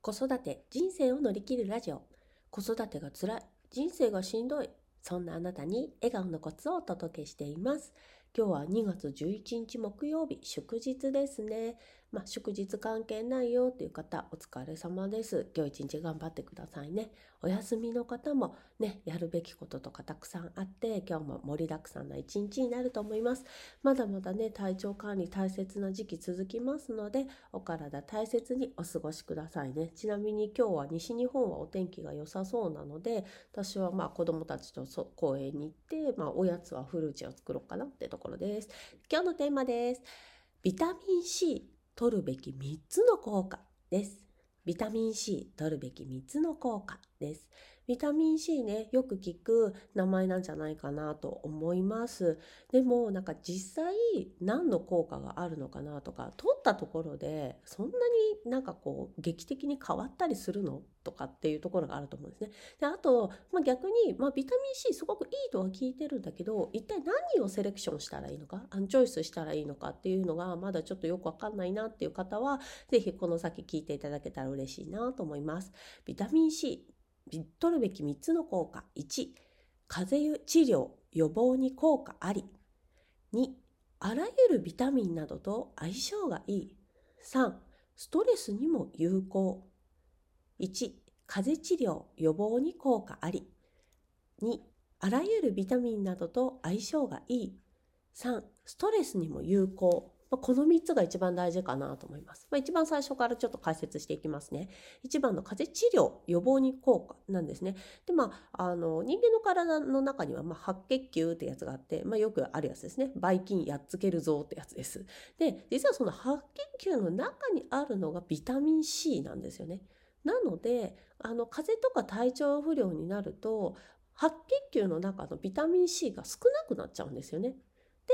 子育て人生を乗り切るラジオ。子育てが辛い。人生がしんどい。そんなあなたに笑顔のコツをお届けしています。今日は2月11日木曜日祝日ですね。まあ、祝日関係ないよっていう方お疲れ様です。今日一日頑張ってくださいね。お休みの方もねやるべきこととかたくさんあって今日も盛りだくさんな一日になると思います。まだまだね体調管理大切な時期続きますのでお体大切にお過ごしくださいね。ちなみに今日は西日本はお天気が良さそうなので私はまあ子供たちと公園に行って、まあ、おやつはフルーチェを作ろうかなってところです。今日のテーマです。ビタミン C 取るべき3つの効果です。ビタミン C 取るべき3つの効果です。ビタミン C ね、よく聞く名前なんじゃないかなと思います。でも、なんか実際何の効果があるのかなとか、取ったところでそんなになんかこう劇的に変わったりするのとかっていうところがあると思うんですね。で、あと、まあ、逆に、まあ、ビタミン C すごくいいとは聞いてるんだけど、一体何をセレクションしたらいいのか、アンチョイスしたらいいのかっていうのがまだちょっとよくわかんないなっていう方は、ぜひこの先聞いていただけたら嬉しいなと思います。ビタミン C 取るべき3つの効果。1、風邪治療、予防に効果あり。2、あらゆるビタミンなどと相性がいい。3、ストレスにも有効。1、風邪治療、予防に効果あり。2、あらゆるビタミンなどと相性がいい。3、ストレスにも有効。まあ、この3つが一番大事かなと思います。まあ、一番最初からちょっと解説していきますね。一番の風邪治療、予防に効果なんですね。で、まあ、あの、人間の体の中には、まあ、白血球ってやつがあって、まあ、よくあるやつですね。ばい菌やっつけるぞってやつです。で、実はその白血球の中にあるのがビタミン C なんですよね。なので、あの、風邪とか体調不良になると、白血球の中のビタミン C が少なくなっちゃうんですよね。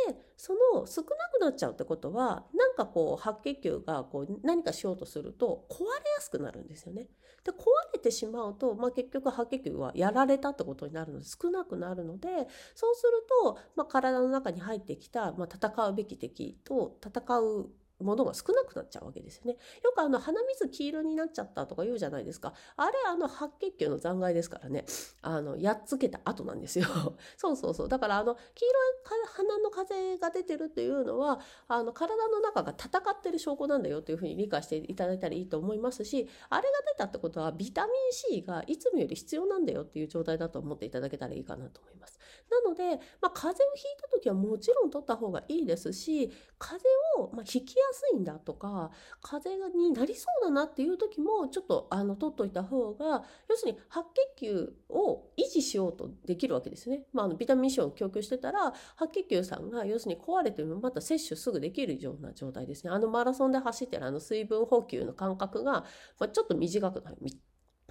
でその少なくなっちゃうってことはなんかこう白血球がこう何かしようとすると壊れやすくなるんですよね。で壊れてしまうと、まあ、結局白血球はやられたってことになるので少なくなるのでそうすると、まあ、体の中に入ってきた、まあ、戦うべき敵と戦うものが少なくなっちゃうわけですよね。よくあの鼻水黄色になっちゃったとか言うじゃないですか。あれあの白血球の残骸ですからね。あの、やっつけた後なんですよ。そうそうそう。だからあの、黄色い鼻の風が出てるっていうのは、あの、体の中が戦ってる証拠なんだよというふうに理解していただいたらいいと思いますし、あれが出たってことはビタミン C がいつもより必要なんだよっていう状態だと思っていただけたらいいかなと思います。なので、まあ、風邪をひいた時はもちろん取った方がいいですし、風邪を、まあ、ひきやすいんだとか、風邪になりそうだなっていう時も、ちょっと、あの、取っといた方が、要するに白血球を維持しようとできるわけですね。まあ、あの、ビタミン C を供給してたら、白血球さんが、要するに壊れてもまた摂取すぐできるような状態ですね。あの、マラソンで走ってるあの、水分補給の間隔が、まあ、ちょっと短くなる。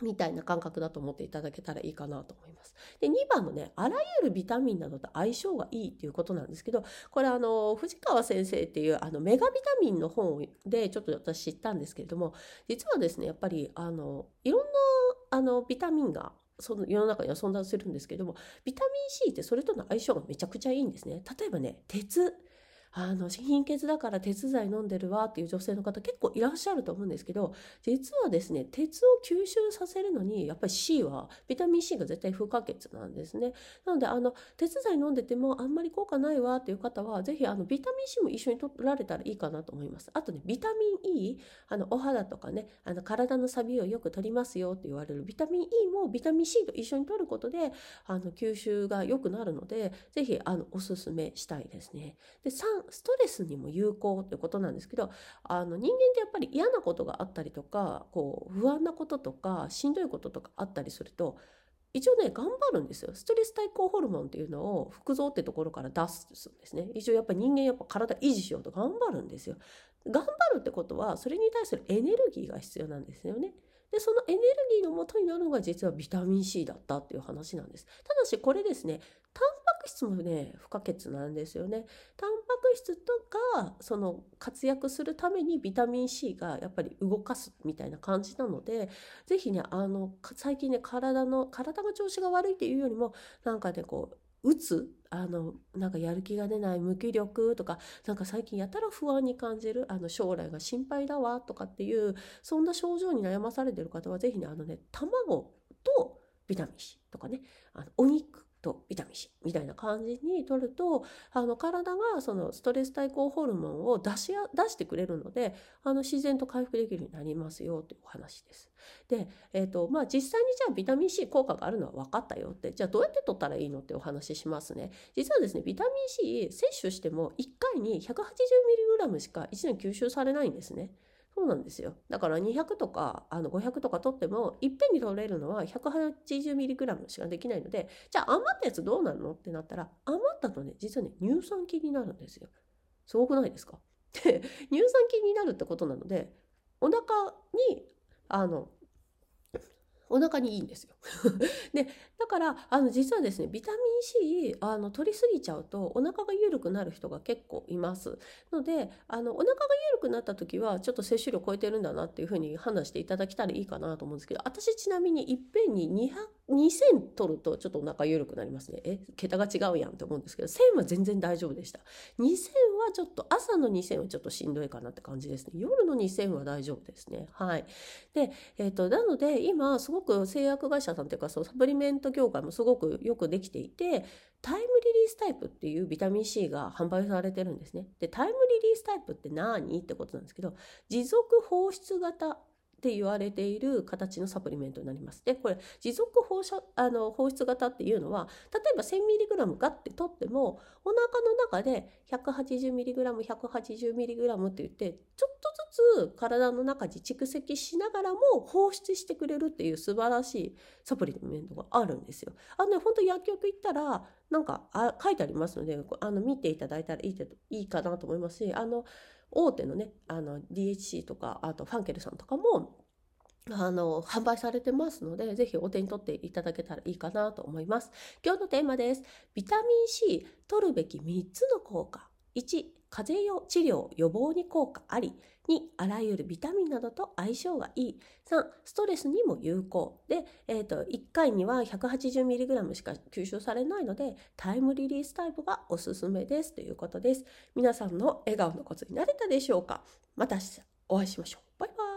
みたいな感覚だと思っていただけたらいいかなと思います。で、2番のね、あらゆるビタミンなどと相性がいいっていうことなんですけど、これあの、藤川先生っていうあの、メガビタミンの本でちょっと私知ったんですけれども、実はですね、やっぱりあの、いろんなあの、ビタミンがその世の中には存在するんですけれども、ビタミン C ってそれとの相性がめちゃくちゃいいんですね。例えばね、鉄。あの、貧血だから鉄剤飲んでるわっていう女性の方結構いらっしゃると思うんですけど、実はですね、鉄を吸収させるのに、やっぱり C は、ビタミン C が絶対不可欠なんですね。なので、あの、鉄剤飲んでてもあんまり効果ないわっていう方は、ぜひ、あの、ビタミン C も一緒に取られたらいいかなと思います。あとね、ビタミン E、あの、お肌とかね、あの、体のサビをよく取りますよって言われるビタミン E もビタミン C と一緒に取ることで、あの、吸収が良くなるので、ぜひ、あの、おすすめしたいですね。で、3、ストレスにも有効ってことなんですけど、あの人間ってやっぱり嫌なことがあったりとか、こう不安なこととか、しんどいこととかあったりすると、一応ね、頑張るんですよ。ストレス対抗ホルモンっていうのを腹臓ってところから出すんですね。一応やっぱ人間やっぱ体維持しようと頑張るんですよ。頑張るってことは、それに対するエネルギーが必要なんですよね。で、そのエネルギーの元になるのが実はビタミン C だったっていう話なんです。ただしこれですね、タンパク質もね、不可欠なんですよね。タンパク質とか、その活躍するためにビタミン C がやっぱり動かすみたいな感じなので、ぜひね、あの、最近ね、体の、体が調子が悪いっていうよりも、なんかね、こう、うつあのなんかやる気が出ない無気力とかなんか最近やたら不安に感じるあの将来が心配だわとかっていうそんな症状に悩まされてる方は是非ねあのね卵とビタミン C とかねあのお肉とビタミン C みたいな感じに取るとあの体がそのストレス対抗ホルモンを出し出してくれるのであの自然と回復できるようになりますよというお話です。で、えーとまあ、実際にじゃあビタミン C 効果があるのは分かったよってじゃあどうやって取ったらいいのってお話ししますね。実はですねビタミン C 摂取しても1回に 180mg しか1年吸収されないんですね。そうなんですよ。だから200とかあの500とか取ってもいっぺんに取れるのは 180mg しかできないのでじゃあ余ったやつどうなるのってなったら余ったとね実はね乳酸菌になるんですよ。すごくないですか？で乳酸菌になるってことなのでお腹にあのお腹にいいんですよ。でだからあの実はですねビタミン C あの取りすぎちゃうとお腹が緩くなる人が結構いますのであのお腹が緩くなった時はちょっと摂取量超えてるんだなっていうふうに判断していただけたらいいかなと思うんですけど私ちなみにいっぺんに200 2000取るとちょっとお腹緩くなりますね。え桁が違うやんって思うんですけど1000は全然大丈夫でした。2000はちょっと朝の2000はちょっとしんどいかなって感じですね。夜の2000は大丈夫ですね。はい。でえっ、ー、となので今すごく製薬会社さんというかそうサプリメント業界もすごくよくできていてタイムリリースタイプっていうビタミン C が販売されてるんですね。でタイムリリースタイプって何？ってことなんですけど持続放出型って言われている形のサプリメントになります。で、これ、持続放射あの放出型っていうのは、例えば 1000mg ガッて取っても、お腹の中で 180mg、180mg って言って、ちょっとずつ体の中に蓄積しながらも放出してくれるっていう素晴らしいサプリメントがあるんですよ。あのね、本当薬局行ったら、なんかあ書いてありますので、あの見ていただいたらいいいいかなと思いますし、あの、大手のね、あの DHC とか、あとファンケルさんとかも、あの、販売されてますので、ぜひお手に取っていただけたらいいかなと思います。今日のテーマです。ビタミン C 取るべき3つの効果。1、風邪治療予防に効果あり。2、あらゆるビタミンなどと相性がいい。3、ストレスにも有効。で、えっ、ー、と、1回には 180mg しか吸収されないので、タイムリリースタイプがおすすめですということです。皆さんの笑顔のコツになれたでしょうか？またお会いしましょう。バイバイ。